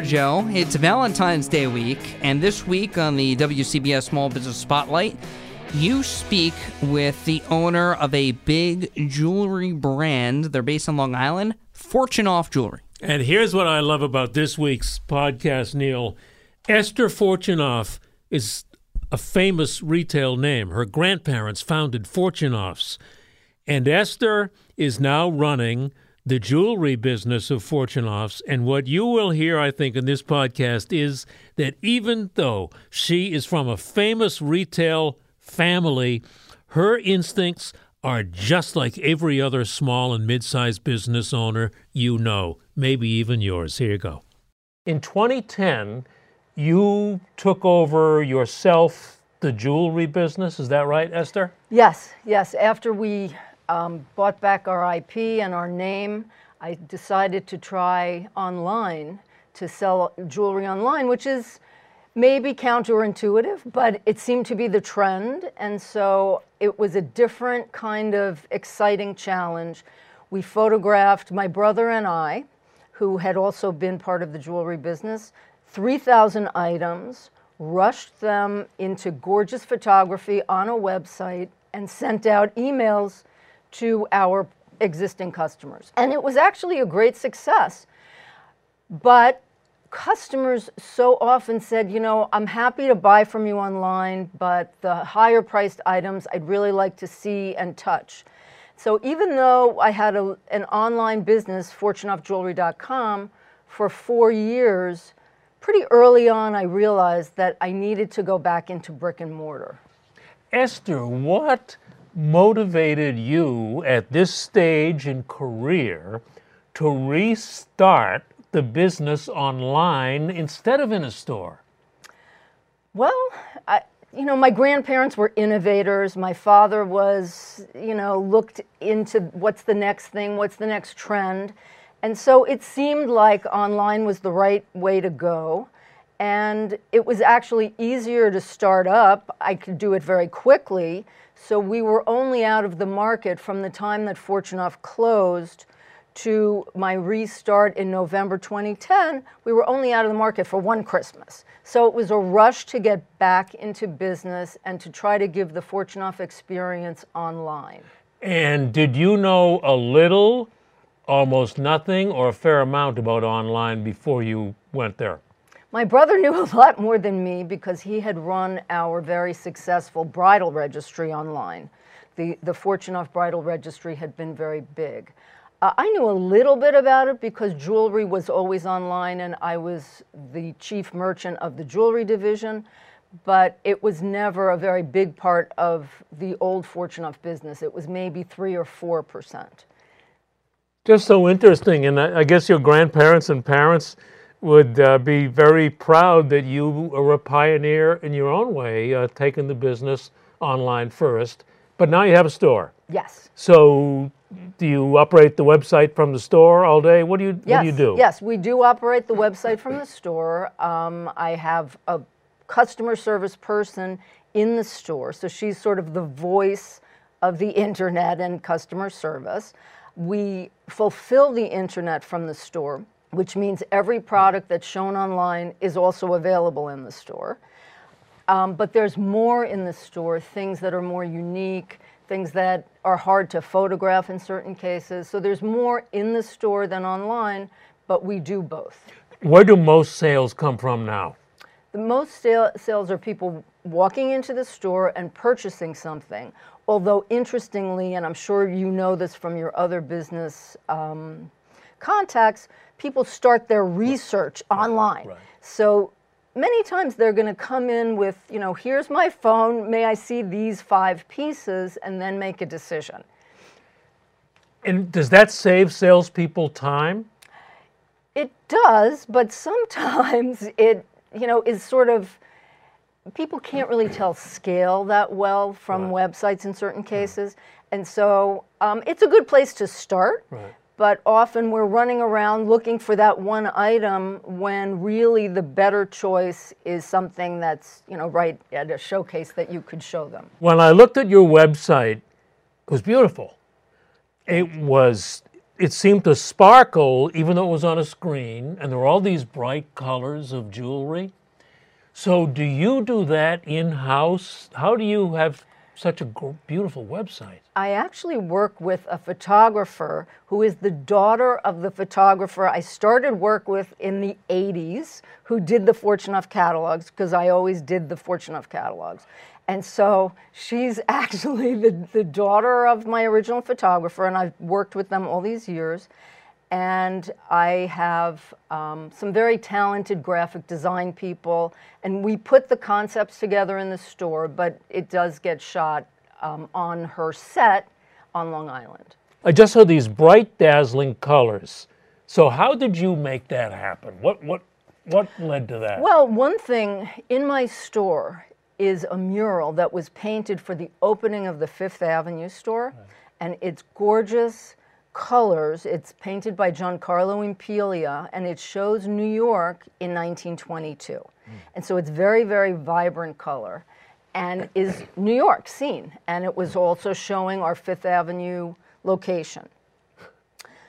Joe. It's Valentine's Day week, and this week on the WCBS Small Business Spotlight, you speak with the owner of a big jewelry brand. They're based on Long Island, Fortunoff Jewelry. And here's what I love about this week's podcast, Neil. Esther Fortunoff is a famous retail name. Her grandparents founded Fortunoffs. And Esther is now running the jewelry business of Fortunoffs. And what you will hear, I think, in this podcast is that even though she is from a famous retail family, her instincts are just like every other small and mid sized business owner you know, maybe even yours. Here you go. In 2010, you took over yourself the jewelry business. Is that right, Esther? Yes, yes. After we um, bought back our IP and our name, I decided to try online to sell jewelry online, which is maybe counterintuitive, but it seemed to be the trend. And so it was a different kind of exciting challenge. We photographed my brother and I, who had also been part of the jewelry business, 3,000 items, rushed them into gorgeous photography on a website, and sent out emails to our existing customers. And it was actually a great success. But customers so often said, you know, I'm happy to buy from you online, but the higher priced items I'd really like to see and touch. So even though I had a, an online business, fortunoffjewelry.com, for four years, pretty early on I realized that I needed to go back into brick and mortar. Esther, what motivated you at this stage in career to restart the business online instead of in a store? Well, I, you know, my grandparents were innovators. My father was, you know, looked into what's the next thing, what's the next trend. And so it seemed like online was the right way to go. And it was actually easier to start up. I could do it very quickly. So we were only out of the market from the time that Fortunoff closed to my restart in November 2010, we were only out of the market for one Christmas. So it was a rush to get back into business and to try to give the Fortunoff experience online. And did you know a little, almost nothing, or a fair amount about online before you went there? My brother knew a lot more than me because he had run our very successful bridal registry online. The, the Fortunoff Bridal Registry had been very big. Uh, I knew a little bit about it because jewelry was always online and I was the chief merchant of the jewelry division, but it was never a very big part of the old Fortunoff business. It was maybe three or four percent. Just so interesting, and I guess your grandparents and parents would uh, be very proud that you were a pioneer in your own way, uh, taking the business online first. But now you have a store. Yes. So do you operate the website from the store all day? What do you yes, What do you do? Yes, we do operate the website from the store. Um, I have a customer service person in the store, so she's sort of the voice of the internet and customer service. We fulfill the internet from the store, which means every product that's shown online is also available in the store. Um, but there's more in the store, things that are more unique things that are hard to photograph in certain cases. So there's more in the store than online, but we do both. Where do most sales come from now? The most sale, sales are people walking into the store and purchasing something. Although, interestingly, and I'm sure you know this from your other business um, contacts, people start their research online. Right. So many times they're going to come in with, you know, here's my phone, may I see these five pieces, and then make a decision. And does that save salespeople time? It does, but sometimes it, you know, is sort of people can't really tell scale that well from Right. websites in certain cases, and so um, it's a good place to start. Right. But often we're running around looking for that one item when really the better choice is something that's, you know, right at a showcase that you could show them. When I looked at your website, it was beautiful. It was it seemed to sparkle even though it was on a screen and there were all these bright colors of jewelry. So do you do that in house? How do you have such a beautiful website? I actually work with a photographer who is the daughter of the photographer I started work with in the 80s, who did the Fortunoff catalogs, because I always did the Fortunoff catalogs. And so she's actually the, the daughter of my original photographer, and I've worked with them all these years. And I have um, some very talented graphic design people, and we put the concepts together in the store, but it does get shot um, on her set on Long Island. I just saw these bright dazzling colors. So how did you make that happen? What what what led to that? Well, one thing in my store is a mural that was painted for the opening of the Fifth Avenue store, and it's gorgeous colors. It's painted by Giancarlo Impiglia, and it shows New York in 1922. And so it's very, very vibrant color, and is New York scene. And it was also showing our Fifth Avenue location.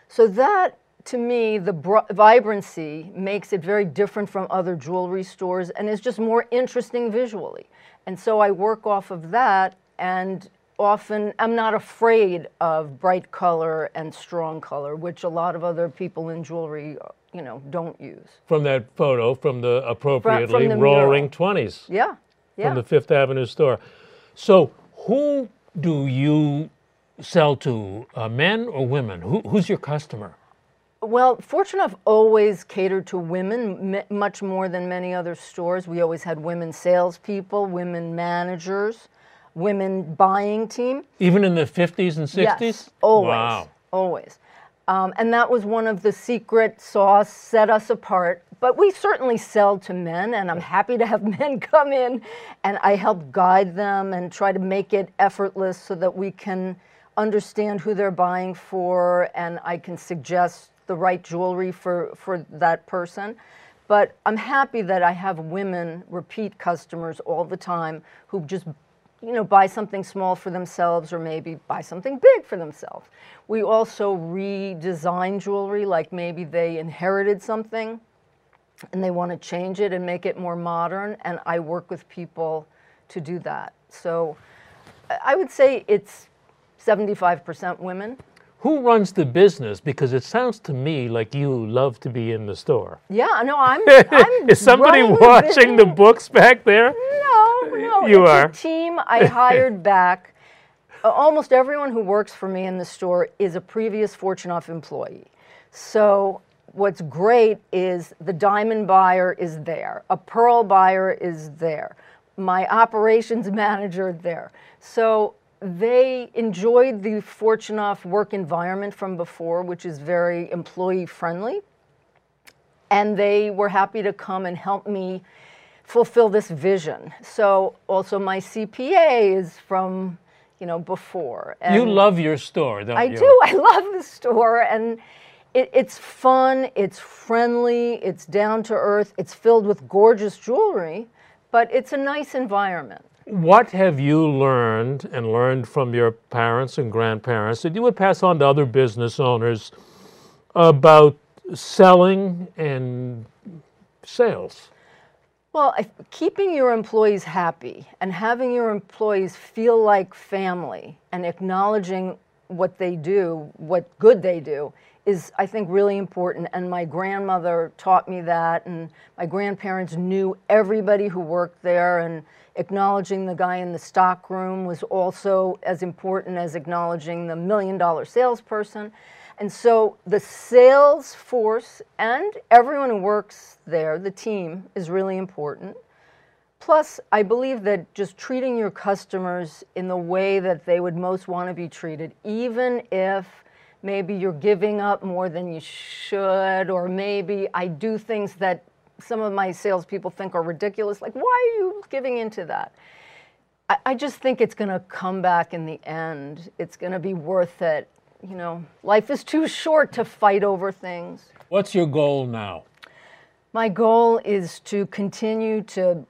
So that, to me, the br- vibrancy makes it very different from other jewelry stores and is just more interesting visually. And so I work off of that, and often I'm not afraid of bright color and strong color, which a lot of other people in jewelry, you know, don't use. from that photo from the appropriately the roaring 20s. Yeah, yeah. from the Fifth Avenue store. So, who do you sell to, uh, men or women? Who, who's your customer? Well, Fortunoff always catered to women m- much more than many other stores. We always had women salespeople, women managers, women buying team. Even in the 50s and 60s? Yes, always, Wow. always. Um, and that was one of the secret sauce set us apart. But we certainly sell to men, and I'm happy to have men come in, and I help guide them and try to make it effortless so that we can understand who they're buying for, and I can suggest the right jewelry for, for that person. But I'm happy that I have women, repeat customers all the time who just you know, buy something small for themselves or maybe buy something big for themselves. We also redesign jewelry, like maybe they inherited something and they want to change it and make it more modern, and I work with people to do that. So I- would say it's 75% women. Who runs the business? Because it sounds to me like you love to be in the store. Yeah, no, I'm. I'm Is somebody watching the business. books back there? No, no. You it's are. a team I hired back. Uh, Almost everyone who works for me in the store is a previous Fortunoff employee. So what's great is the diamond buyer is there, a pearl buyer is there, my operations manager there. So they enjoyed the Fortunoff work environment from before, which is very employee friendly and they were happy to come and help me fulfill this vision. So also my CPA is from, you know, before. And You love your store, don't I you? I do. I love the store and it, it's fun, it's friendly, it's down to earth, it's filled with gorgeous jewelry, but it's a nice environment. What have you learned and learned from your parents and grandparents that you would pass on to other business owners about selling and sales? Well, I, keeping your employees happy and having your employees feel like family and acknowledging what they do, what good they do, is, I think, really important. And my grandmother taught me that, and my grandparents knew everybody who worked there, and acknowledging the guy in the stock room was also as important as acknowledging the million dollar salesperson. And so the sales force and everyone who works there, the team, is really important. Plus, I believe that just treating your customers in the way that they would most want to be treated, even if maybe you're giving up more than you should, or maybe I do things that some of my salespeople think are ridiculous, like, why are you giving into that? I, I just think it's going to come back in the end. It's going to be worth it. You know, life is too short to fight over things. What's your goal now? My goal is to continue to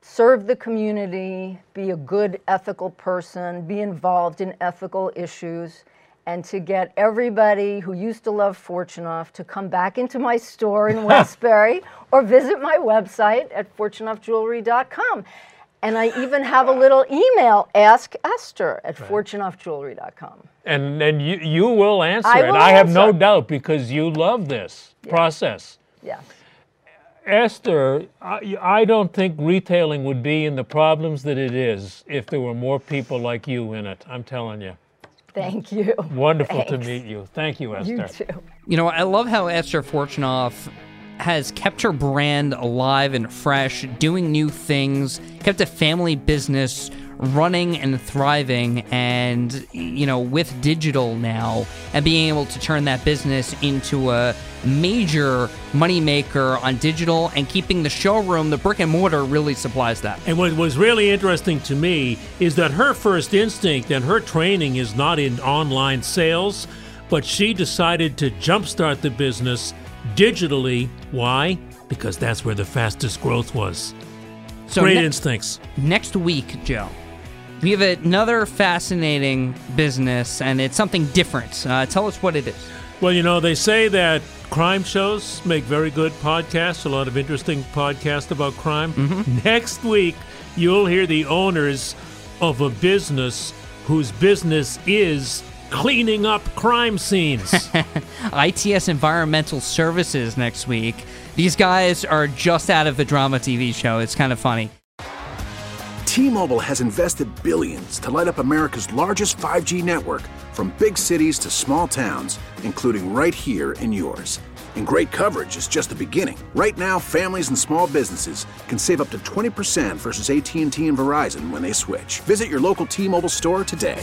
serve the community, be a good ethical person, be involved in ethical issues, and to get everybody who used to love Fortunoff to come back into my store in Westbury or visit my website at fortunoffjewelry.com. And I even have a little email, ask Esther at right. fortunoffjewelry.com. And, and you, you will answer I it. Will I have no doubt because you love this yeah. process. Yes. Esther, I, I, don't think retailing would be in the problems that it is if there were more people like you in it. I'm telling you. Thank you. Wonderful Thanks. to meet you. Thank you, Esther. You too. You know, I love how Esther Fortunoff has kept her brand alive and fresh, doing new things, kept a family business running and thriving and you know with digital now and being able to turn that business into a major moneymaker on digital and keeping the showroom the brick and mortar really supplies that. And what was really interesting to me is that her first instinct and her training is not in online sales but she decided to jumpstart the business digitally why because that's where the fastest growth was so Great ne- instincts. Next week, Joe, we have another fascinating business, and it's something different. Uh, tell us what it is. Well, you know, they say that crime shows make very good podcasts, a lot of interesting podcasts about crime. Mm-hmm. Next week, you'll hear the owners of a business whose business is cleaning up crime scenes. ITS Environmental Services next week. These guys are just out of the drama TV show. It's kind of funny. T-Mobile has invested billions to light up America's largest 5G network from big cities to small towns, including right here in yours. And great coverage is just the beginning. Right now, families and small businesses can save up to 20% versus AT&T and Verizon when they switch. Visit your local T-Mobile store today.